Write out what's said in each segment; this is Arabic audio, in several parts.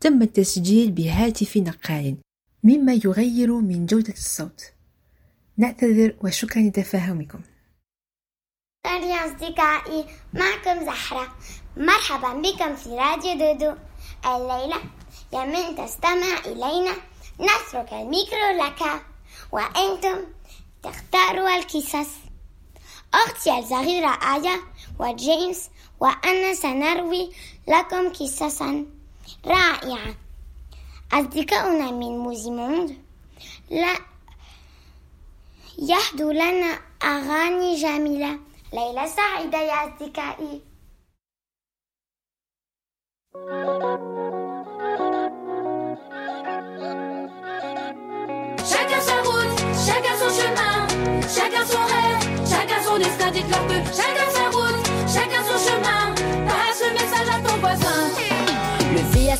تم التسجيل بهاتف نقال مما يغير من جودة الصوت. نعتذر وشكرا لتفاهمكم. أهلا أصدقائي معكم زحرة مرحبا بكم في راديو دودو. الليلة يمن تستمع إلينا. نترك الميكرو لك. وأنتم تختاروا القصص. أختي الصغيرة آية وجيمس وأنا سنروي لكم قصصا. رائعة. أصدقاؤنا من موزيموند لا يهدوا لنا أغاني جميلة. ليلة سعيدة يا أصدقائي.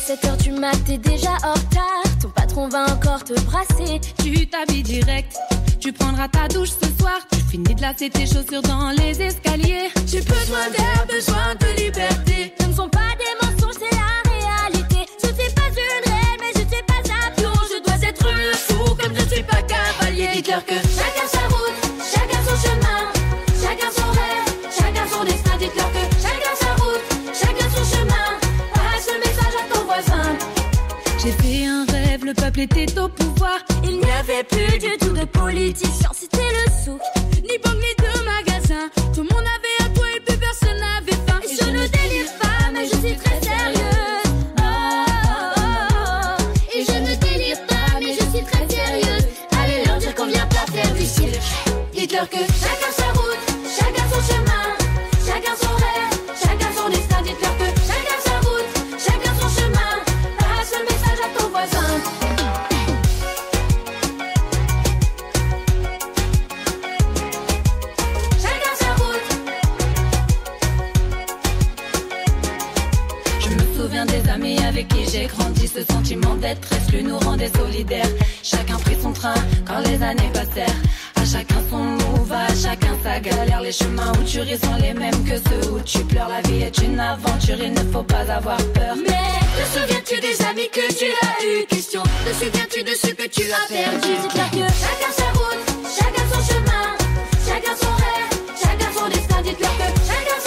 7h du mat, t'es déjà en retard, ton patron va encore te brasser. Tu t'habilles direct, tu prendras ta douche ce soir, tu finis de lasser tes chaussures dans les escaliers. J'ai besoin d'air, besoin de liberté. Ce ne sont pas des mensonges, c'est la réalité. Je suis pas une reine, mais je suis pas un pion. Je dois être fou comme je suis pas cavalier. Dites-leur que chacun sa route, chacun son chemin, chacun son rêve, chacun son destin. Dites-leur que peuple était au pouvoir. Il n'y avait plus du tout de politiciens, mêmes que ceux où tu pleures. La vie est une aventure, il ne faut pas avoir peur. Mais te souviens-tu des amis que tu as eu Question, te souviens-tu de ce que tu as perdu Dites-leur que Chacun sa route, chacun son chemin, chacun son rêve, chacun son destin. Dites-leur que chacun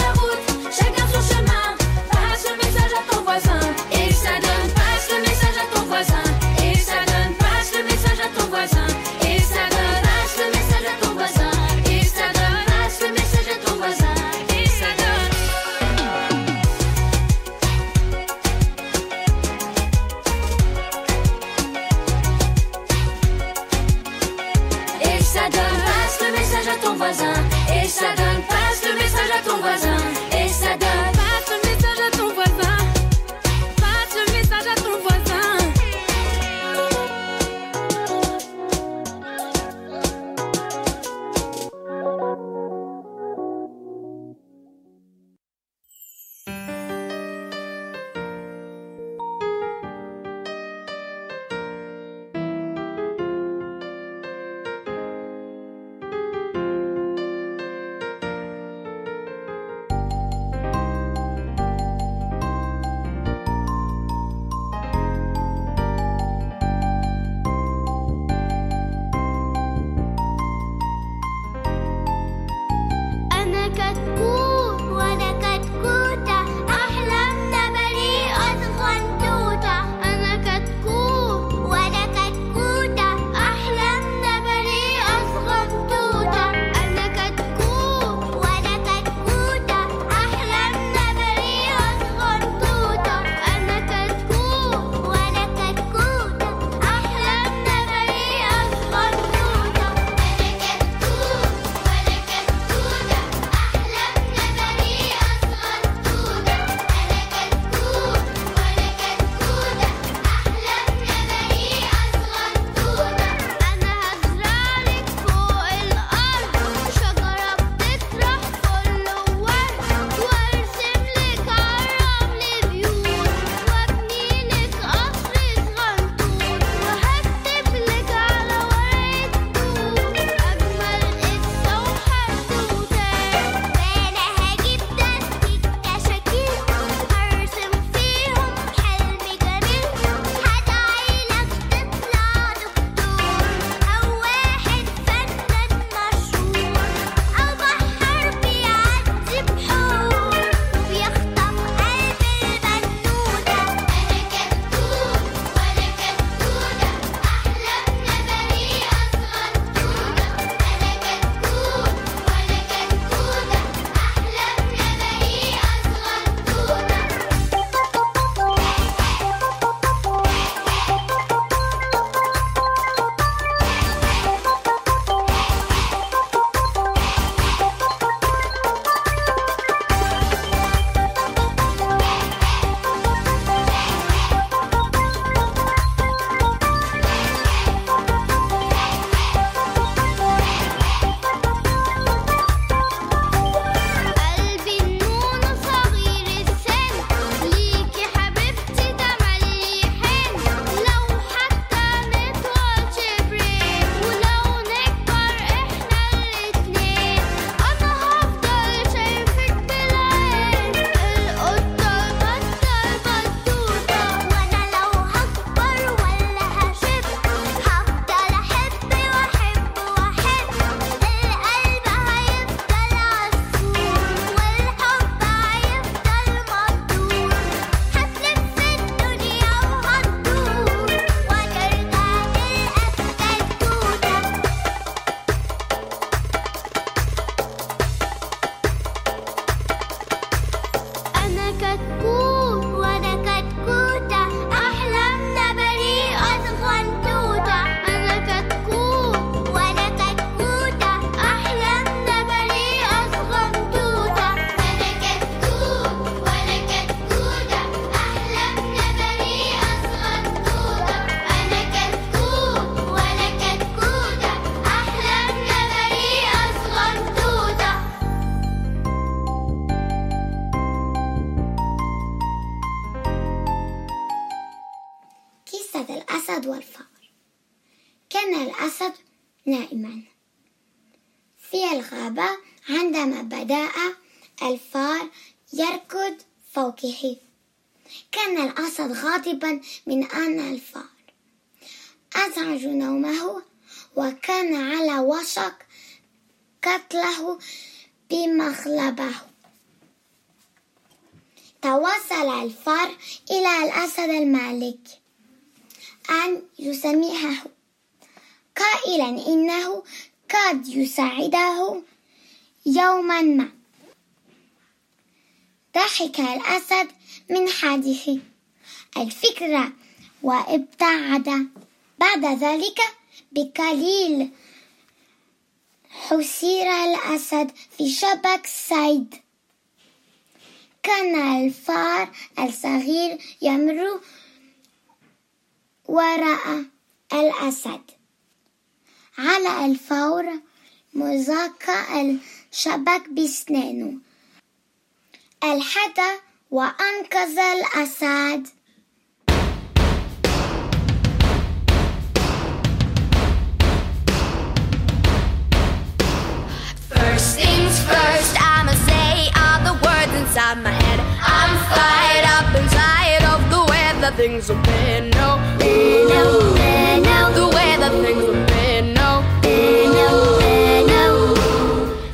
وكان على وشك قتله بمغلبه تواصل الفار إلى الأسد المالك. أن يسمعه. قائلا إنه قد يساعده يوما ما. ضحك الأسد من هذه الفكرة وابتعد. بعد ذلك بقليل حسير الأسد في شبك صيد كان الفار الصغير يمر وراء الأسد. على الفور مزق الشبك بسنانه. الحد وأنقذ الأسد. Things have been. No, no, no, the way that things have been. No, no, no.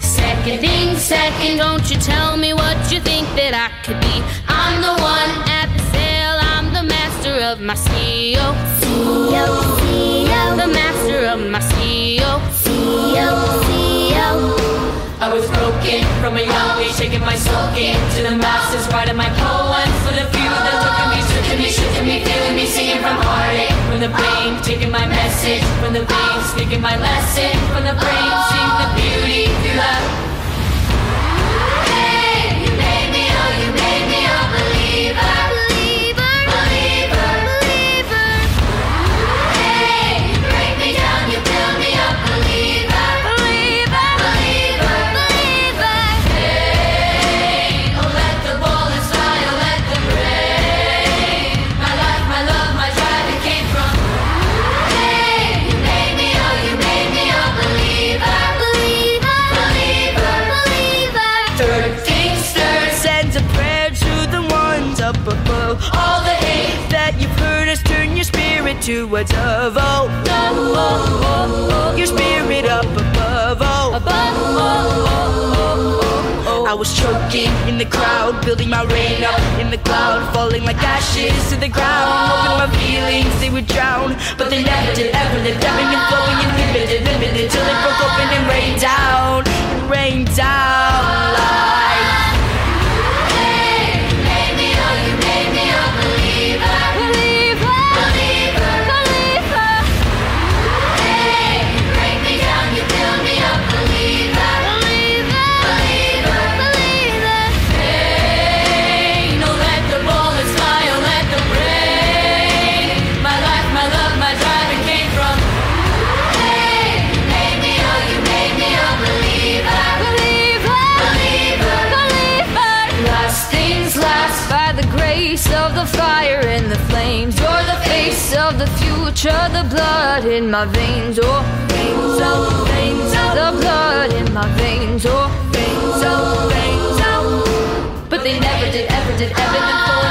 Second thing, second, don't you tell me what you think that I could be. I'm the one at the sail, I'm the master of my CEO. CEO, CEO. The master of my CEO. CEO, CEO. I was broken from a young age, taking my soul into the masses, writing my poems from the brain, taking my message, from the veins, speaking my lesson, from the brain, seeing the beauty through that. To a dove. Oh, oh, oh, oh, oh. your spirit up above. Oh, above. Oh, oh, oh, oh. I was choking in the crowd, building my rain up in the cloud, falling like ashes to the ground. Hoping my feelings they would drown, but they never did. Ever did, ebbing and flowing, inhibited, limited, till it broke open and rained down, rained down like. The fire and the flames. You're the face of the future, the blood in my veins. Oh, veins, oh, veins, oh, the blood in my veins. Oh, veins, oh, veins, oh. But they never did, ever did, ever did,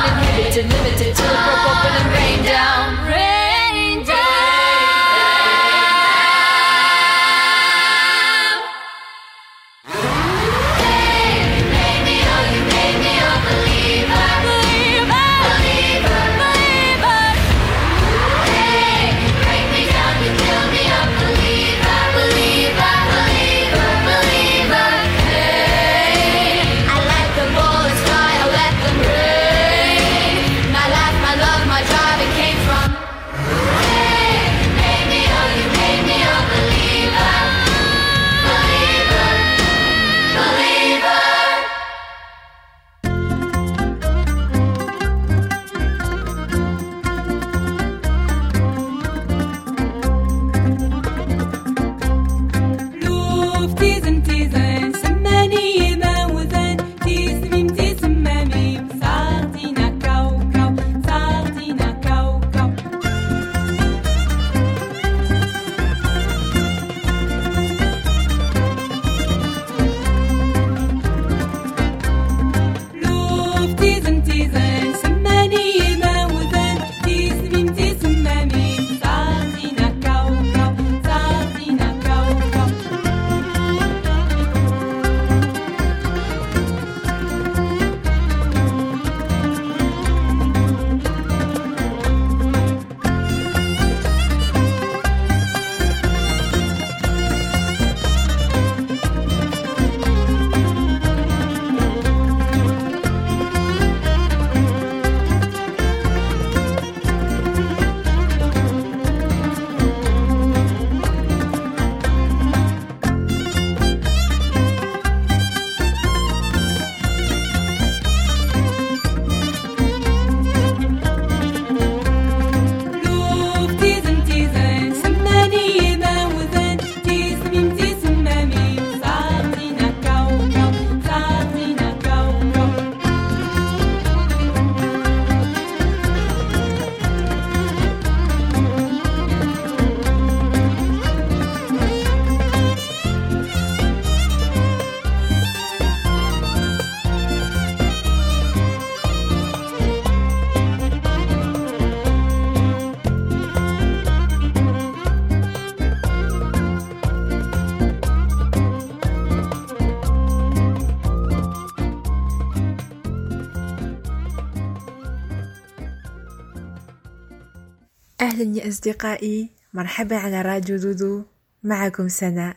أصدقائي مرحبا على راديو دودو. معكم سناء.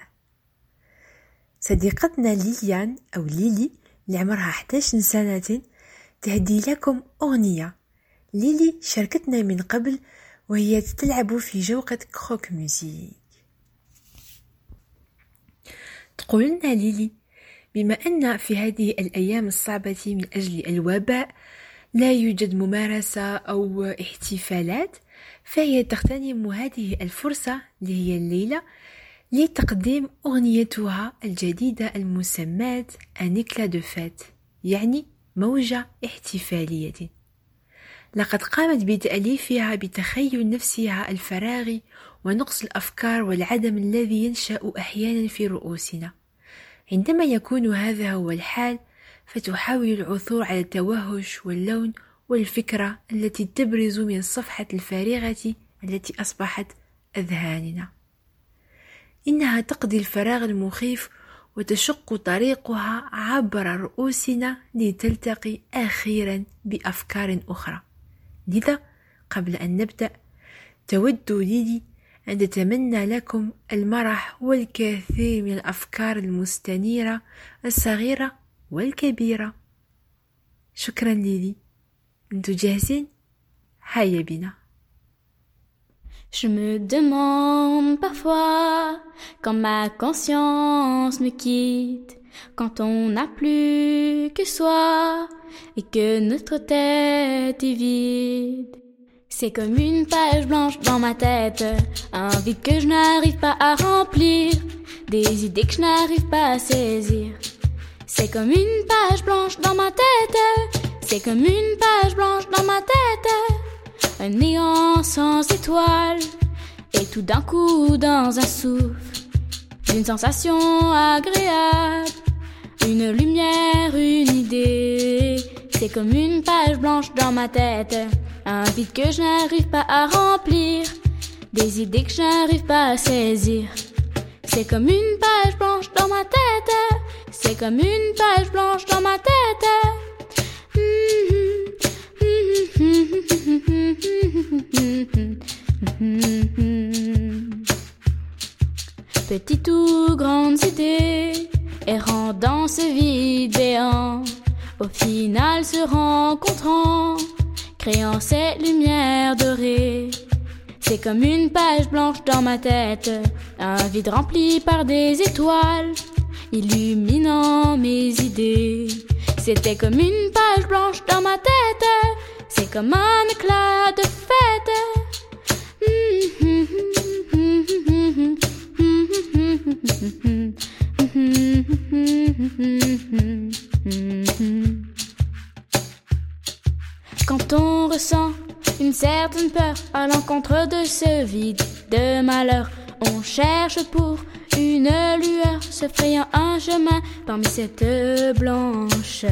صديقتنا ليليان أو ليلي اللي عمرها 11 سنة تهدي لكم أغنية. ليلي شاركتنا من قبل وهي تلعب في جوقة كروك موزيك. تقول لنا ليلي بما أن في هذه الأيام الصعبة من أجل الوباء لا يوجد ممارسة أو احتفالات فهي تغتنم هذه الفرصة اللي هي الليلة لتقديم أغنيتها الجديدة المسماة أنيكلا دو فات يعني موجة احتفالية. لقد قامت بتأليفها بتخيل نفسها الفراغ ونقص الأفكار والعدم الذي ينشأ أحيانا في رؤوسنا. عندما يكون هذا هو الحال فتحاول العثور على التوهش واللون والفكرة التي تبرز من الصفحة الفارغة التي أصبحت أذهاننا. إنها تقضي الفراغ المخيف وتشق طريقها عبر رؤوسنا لتلتقي أخيرا بأفكار أخرى. لذا قبل أن نبدأ تود ليلي أن تتمنى لكم المرح والكثير من الأفكار المستنيرة الصغيرة والكبيرة. شكرا ليلي. Je me demande parfois quand ma conscience me quitte, quand on n'a plus que soi et que notre tête est vide. C'est comme une page blanche dans ma tête, un vide que je n'arrive pas à remplir, des idées que je n'arrive pas à saisir. C'est comme une page blanche dans ma tête, c'est comme une page blanche dans ma tête, un néant sans étoiles, et tout d'un coup dans un souffle, une sensation agréable, une lumière, une idée. C'est comme une page blanche dans ma tête, un vide que je n'arrive pas à remplir, des idées que je n'arrive pas à saisir. C'est comme une page blanche dans ma tête, c'est comme une page blanche dans ma tête. Petites ou grandes idées, errant dans ce vide béant, au final se rencontrant, créant cette lumière dorée. C'est comme une page blanche dans ma tête, un vide rempli par des étoiles, illuminant mes idées. C'était comme une page blanche dans ma tête, c'est comme un éclat de fête. Quand on ressent une certaine peur à l'encontre de ce vide de malheur, on cherche pour une lueur, se frayant un chemin parmi cette blancheur.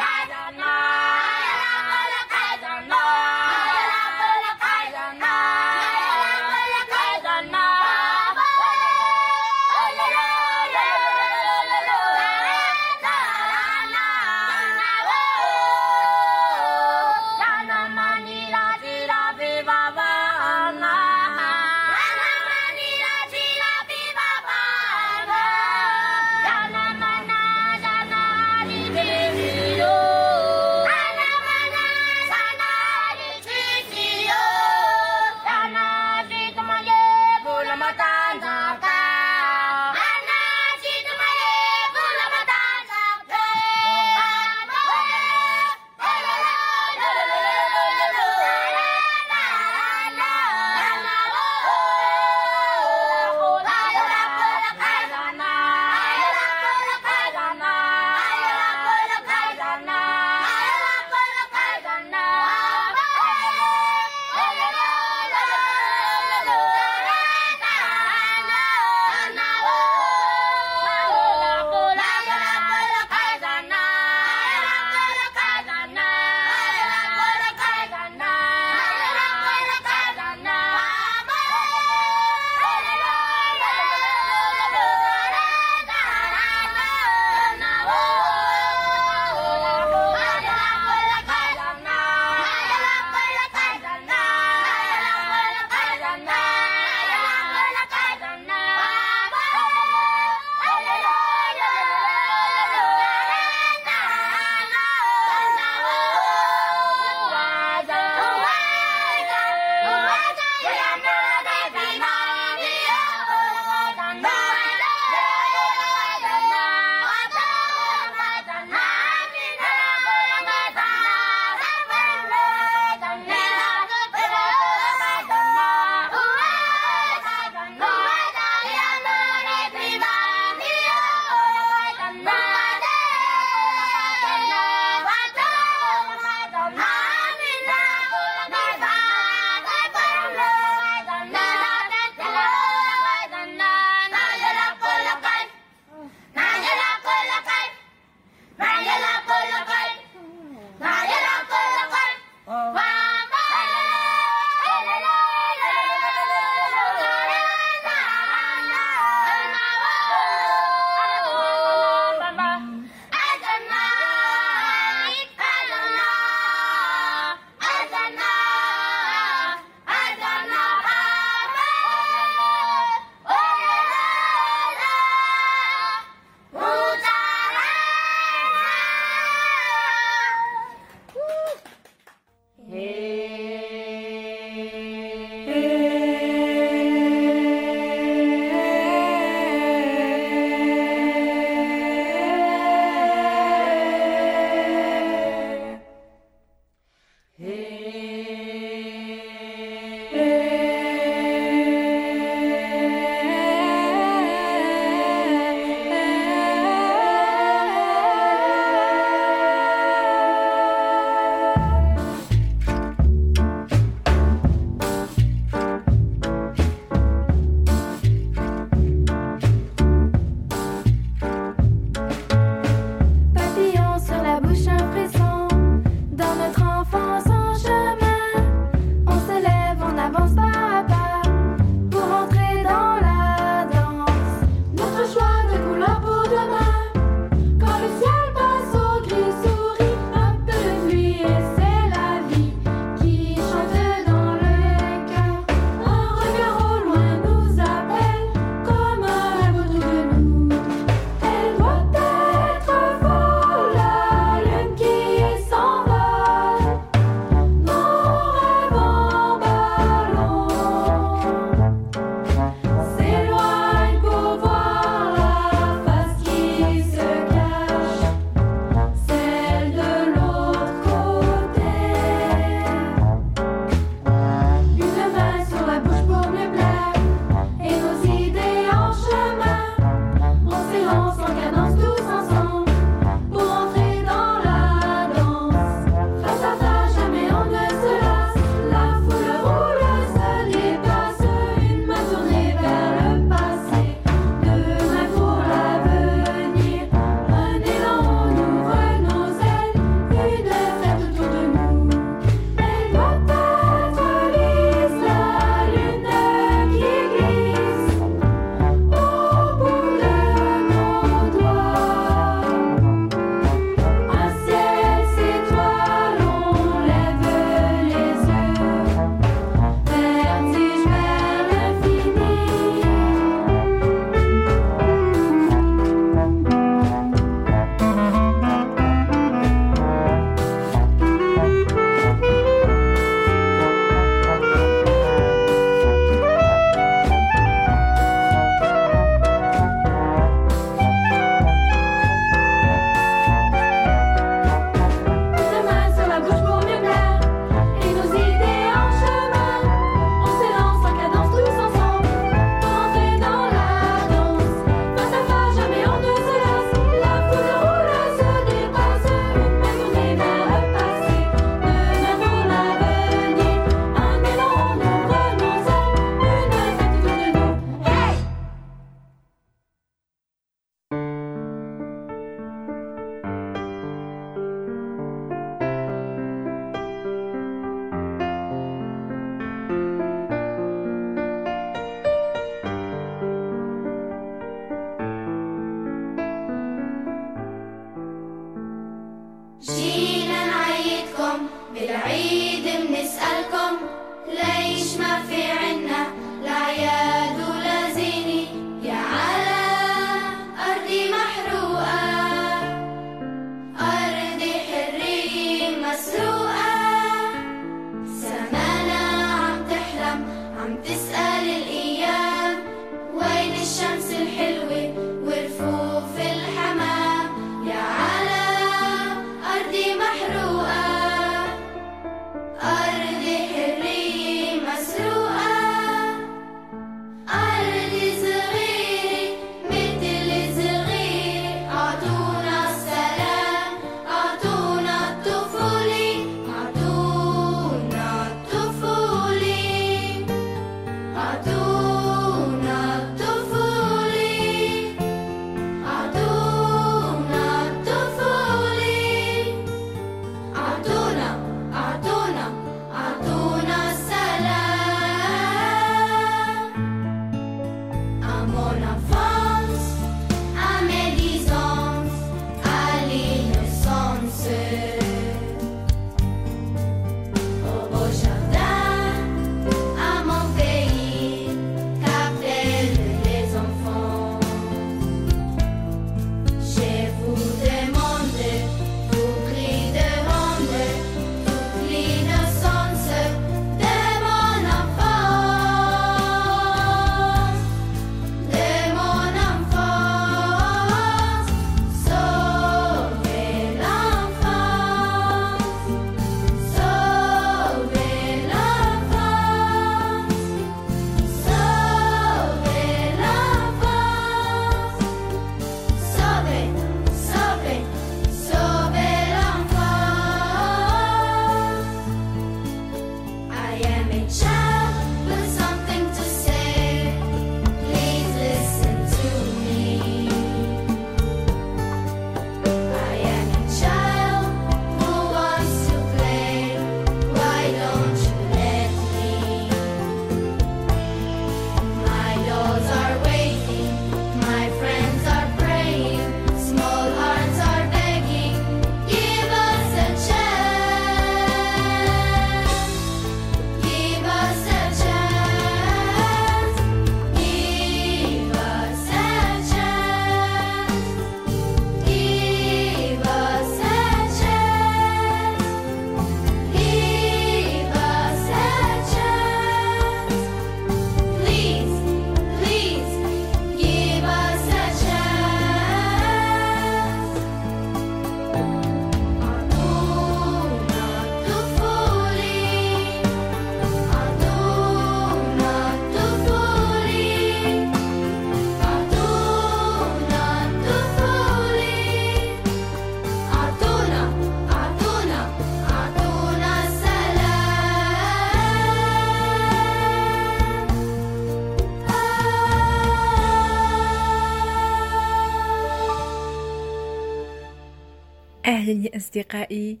يا أصدقائي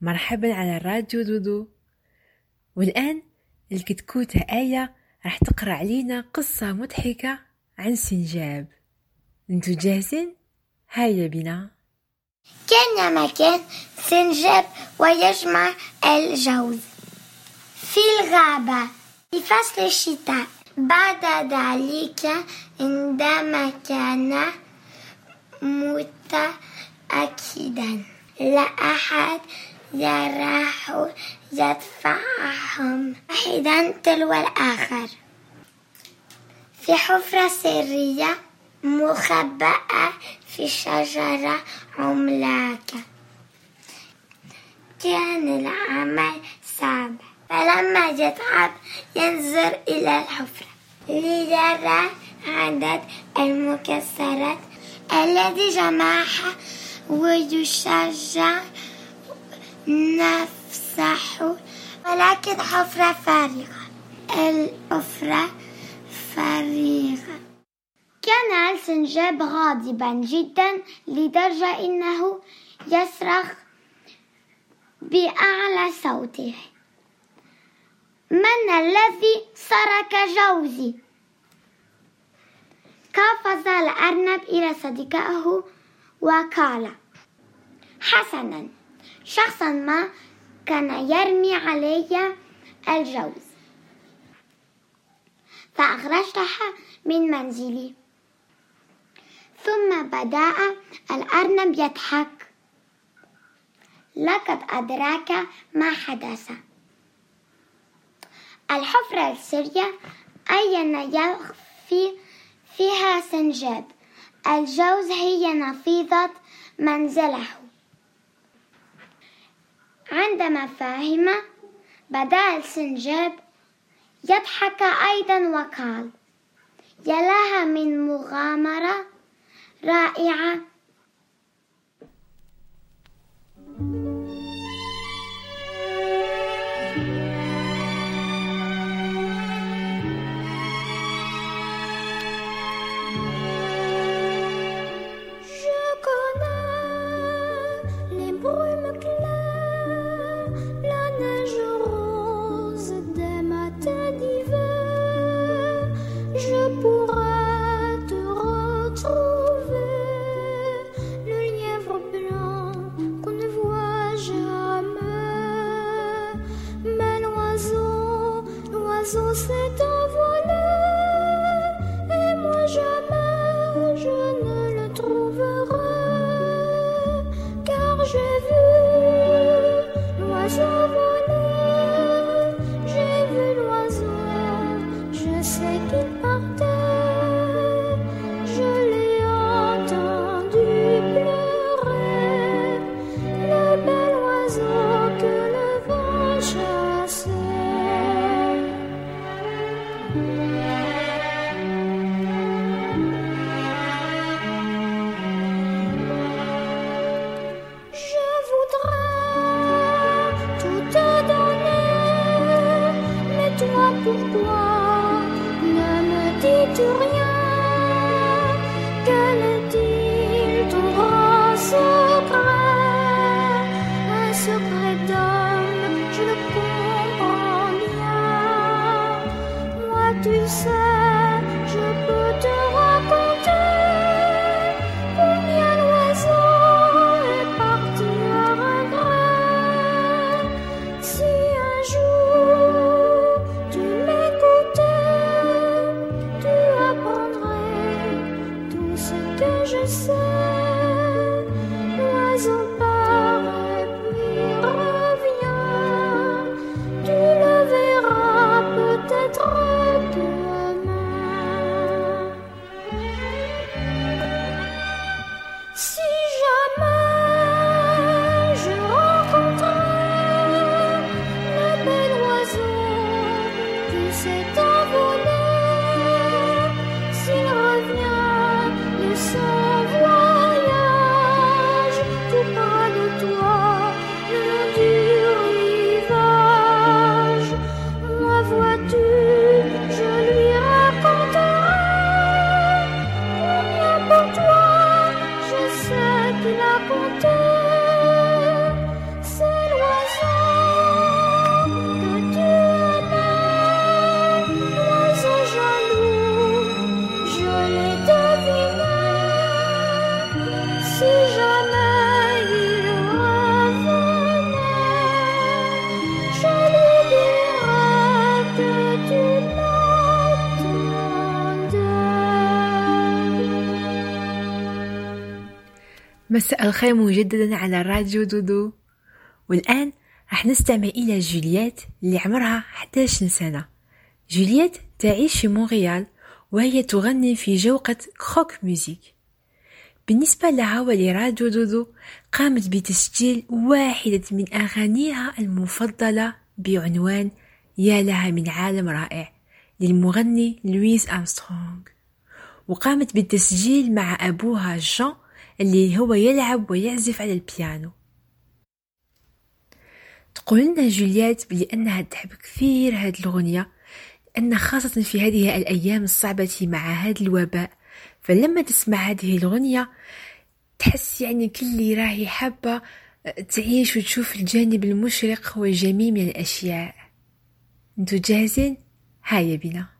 مرحبا على راديو دودو. والآن الكتكوتة آية راح تقرأ علينا قصة مضحكة عن سنجاب. انتو جاهزين؟ هيا بنا. كان يا مكان سنجاب ويجمع الجوز في الغابة في فصل الشتاء. بعد ذلك عندما كان متأكدا لا أحد يراه يدفعهم. واحدا تلو الآخر. في حفرة سرية مخبأة في شجرة عملاقة. كان العمل صعب. فلما يتعب ينظر إلى الحفرة. ليرى عدد المكسرات الذي جمعها ويشجع نفسه ولكن حفرة فارغة. الحفرة فارغة. كان السنجاب غاضبا جدا لدرجة إنه يصرخ بأعلى صوته. من الذي سرق جوزي؟ قفز الأرنب إلى صديقه وقال حسنا. شخصا ما كان يرمي علي الجوز. فأخرجتها من منزلي. ثم بدأ الأرنب يضحك. لقد أدرك ما حدث. الحفرة السرية أين يخفي فيها سنجاب؟ الجوز هي نفيضة منزله. عندما فهم بدأ السنجاب يضحك أيضا وقال يا لها من مغامرة رائعة مساء الخير مجددا على راديو دودو. والآن راح نستمع إلى جولييت اللي عمرها 11 سنة. جولييت تعيش في مونتريال وهي تغني في جوقة كروك ميوزيك. بالنسبة لها ولراديو دودو قامت بتسجيل واحدة من أغانيها المفضلة بعنوان يا لها من عالم رائع للمغني لويس أمسترونغ وقامت بالتسجيل مع أبوها جون اللي هو يلعب ويعزف على البيانو. تقول لنا جوليات بأنها تحب كثير هذه الأغنية لأن خاصة في هذه الأيام الصعبة مع هذا الوباء. فلما تسمع هذه الأغنية تحس يعني كل راهي حابة تعيش وتشوف الجانب المشرق والجميل من الأشياء. أنتو جاهزين؟ هيا بنا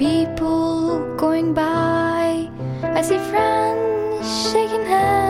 people going by. I see friends shaking hands,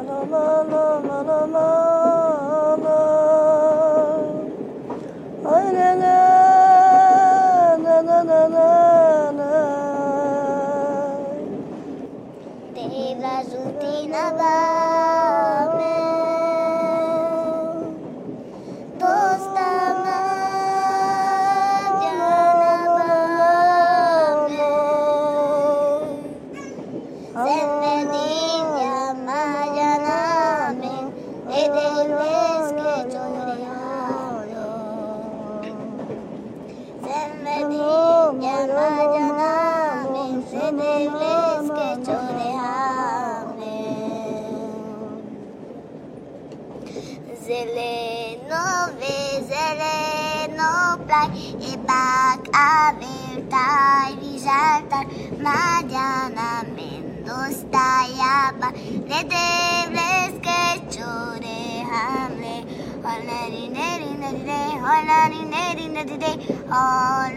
la la la la la la.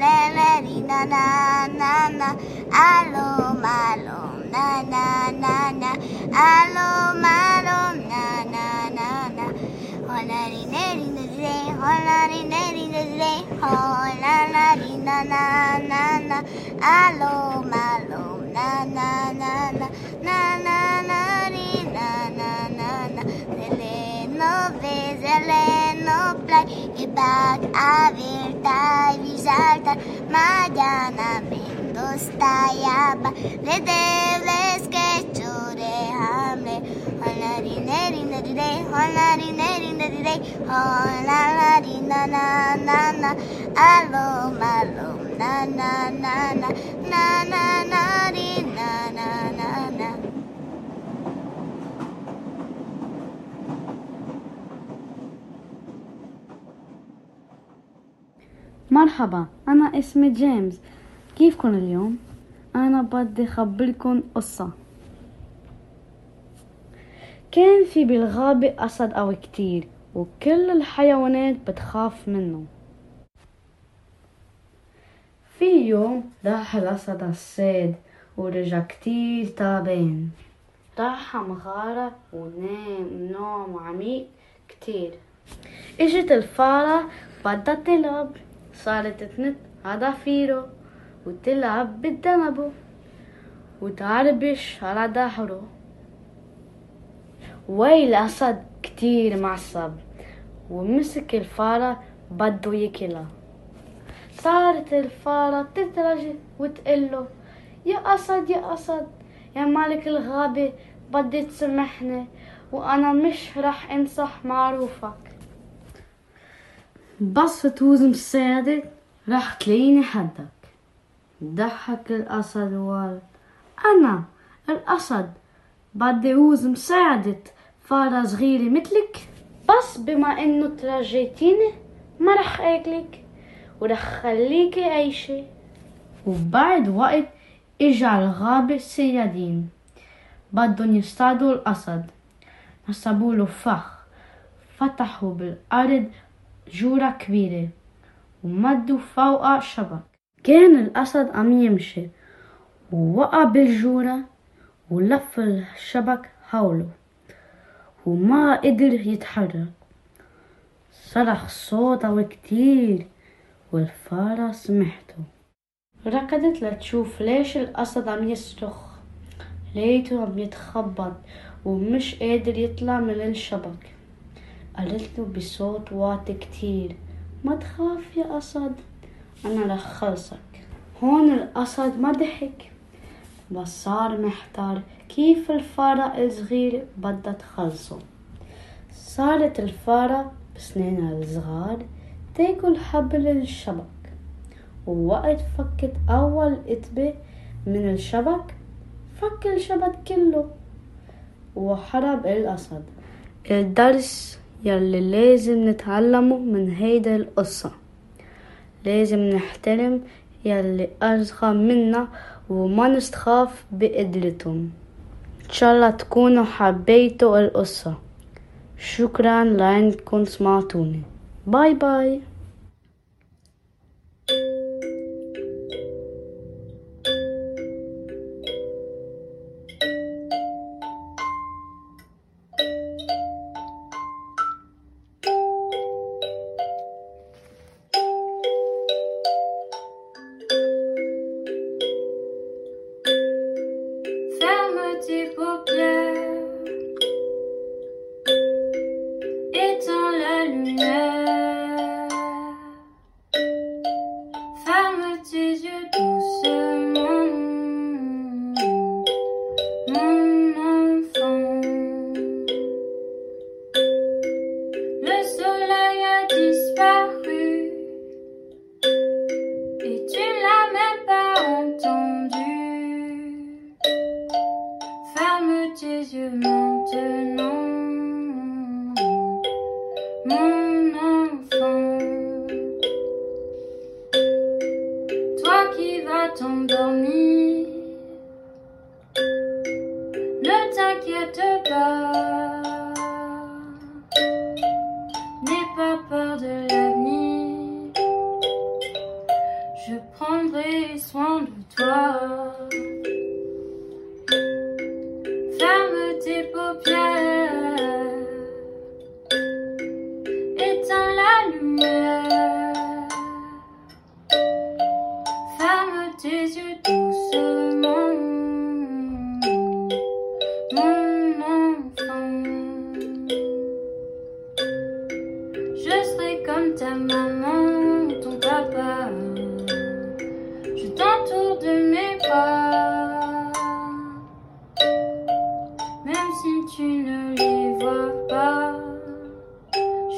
le le di na na na na alom alom na na na na alom alom na na na na hola di ne di na re hola di ne di na re hola la di na na na na alom alom na na na na na na na na na na na le le no ve le no play back I mañana Mendoza yapa le debles que chure hamle hola rine rine rine hola hola la na na na na na na na na na na مرحبا أنا اسمي جيمس. كيفكن اليوم؟ أنا بدي أخبركن قصة. كان في بالغابة أسد قوي كتير وكل الحيوانات بتخاف منه. في يوم راح الأسد الصيد ورجع كتير تعبان. راح مغارة ونام نوم عميق كتير. إجت الفارة بدها تلعب. صارت تنط عضافيره وتلعب بدنبه وتعربش على ظهره ويل أسد كتير معصب ومسك الفارة بده ياكلها صارت الفارة تترجي وتقله يا أسد يا أسد يا مالك الغابة بدي تسامحني وأنا مش رح انصح معروفك بس تفوز مساعدة رح تلاقيني حدك. ضحك الأسد وقال أنا الأسد بدي أوز مساعدة فارة صغيرة مثلك. بس بما إنه ترجيتيني ما رح أكلك ورح خليكي عايشة. وبعد وقت إجا الغابة صيادين بدهم يصطادوا الأسد. نصبوا فخ. فتحوا بالأرض جورة كبيرة ومدوا فوقها شبك. كان الأسد عم يمشي ووقع بالجورة ولف الشبك حوله وما قدر يتحرك. صرخ صوت قوي كتير والفارة سمعته. ركضت لتشوف ليش الأسد عم يصرخ. لقيته عم يتخبط ومش قادر يطلع من الشبك. قالت له بصوت واطي كتير. ما تخاف يا أسد أنا رح خلصك. هون الأسد ما ضحك. بس صار محتار كيف الفارة الصغيرة بدها تخلصه. صارت الفارة بسنينها الصغار تاكل حبل الشبك. ووقت فكت أول قطبة من الشبك فك الشبك كله. وحرب الأسد. الدرس يلي لازم نتعلمه من هيدا القصة. لازم نحترم يلي أصغر منا وما نستخاف بقدرتهم. إن شاء الله تكونوا حبيتوا القصة. شكرا لأنكم سمعتوني. باي باي.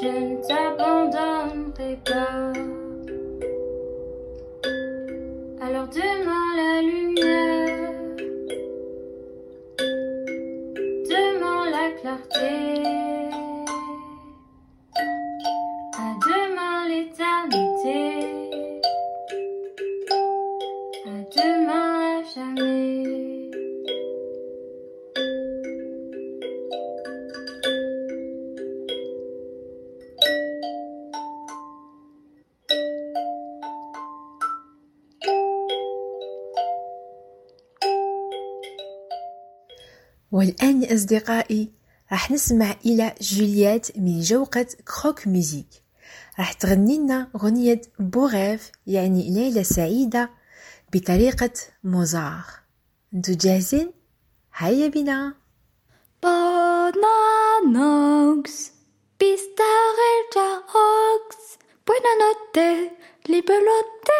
Je ne t'abandonnerai pas. Alors demain la lumière, أصدقائي راح نسمع إلى جوليات من جوقة كروك ميوزيك. راح تغني لنا أغنية بوغيف يعني ليلة سعيدة بطريقة موزار. أنتو جاهزين؟ هيا بنا. Bona nox, bist a rechta ox, buona notte, liebe Lotte,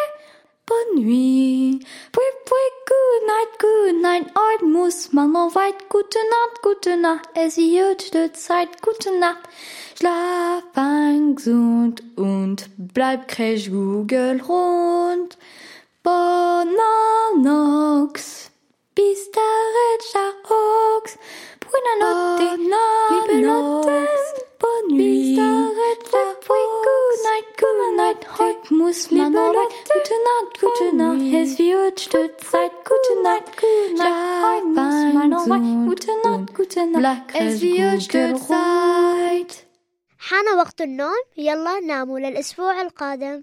bonne nuit. Pui pui, good night, good night, heute muss man noch weit. Gute Nacht, gute Nacht, es wird die Zeit, gute Nacht. Schlaf ein gesund und bleib crash Google rund. Bonanox, pistarelta ox, buena notte, libelotte, bonne nuit. Pui, good night, good night, heute muss man weit. Gute Nacht, gute Nacht, es wird Zeit, gute Nacht, gute Nacht, heute muss man weit. Gute Nacht, gute Nacht, es wird Zeit. حان وقت النوم يلا ناموا للأسبوع القادم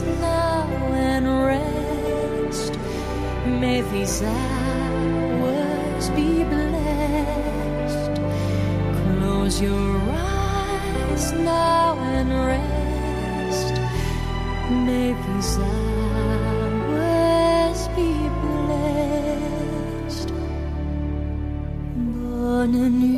now and rest. May these hours be blessed. Close your eyes now and rest. May these hours be blessed. Bonne nuit,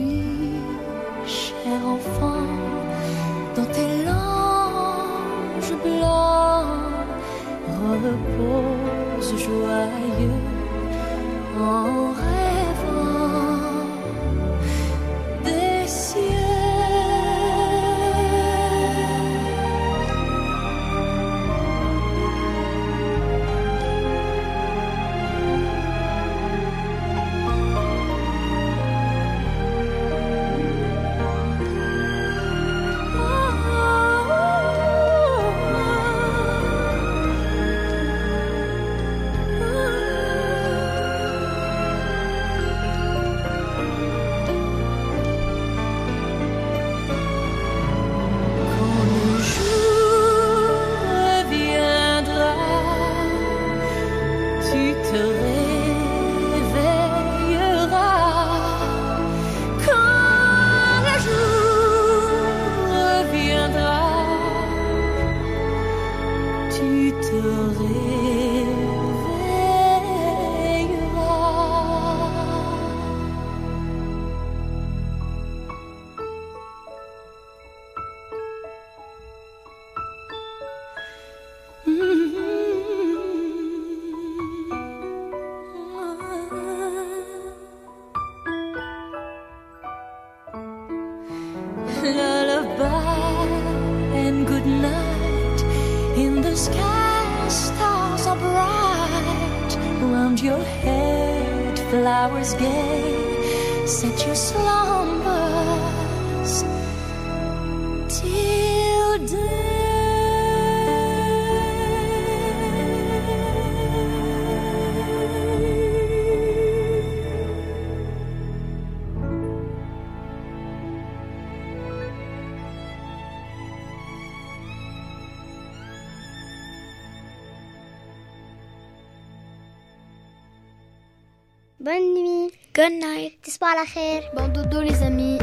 Bonne nuit. Good night. Tisbah la khair. Bon dodo les amis.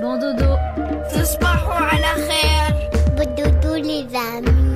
Bon dodo. Tisbah la khair. Bon dodo les amis.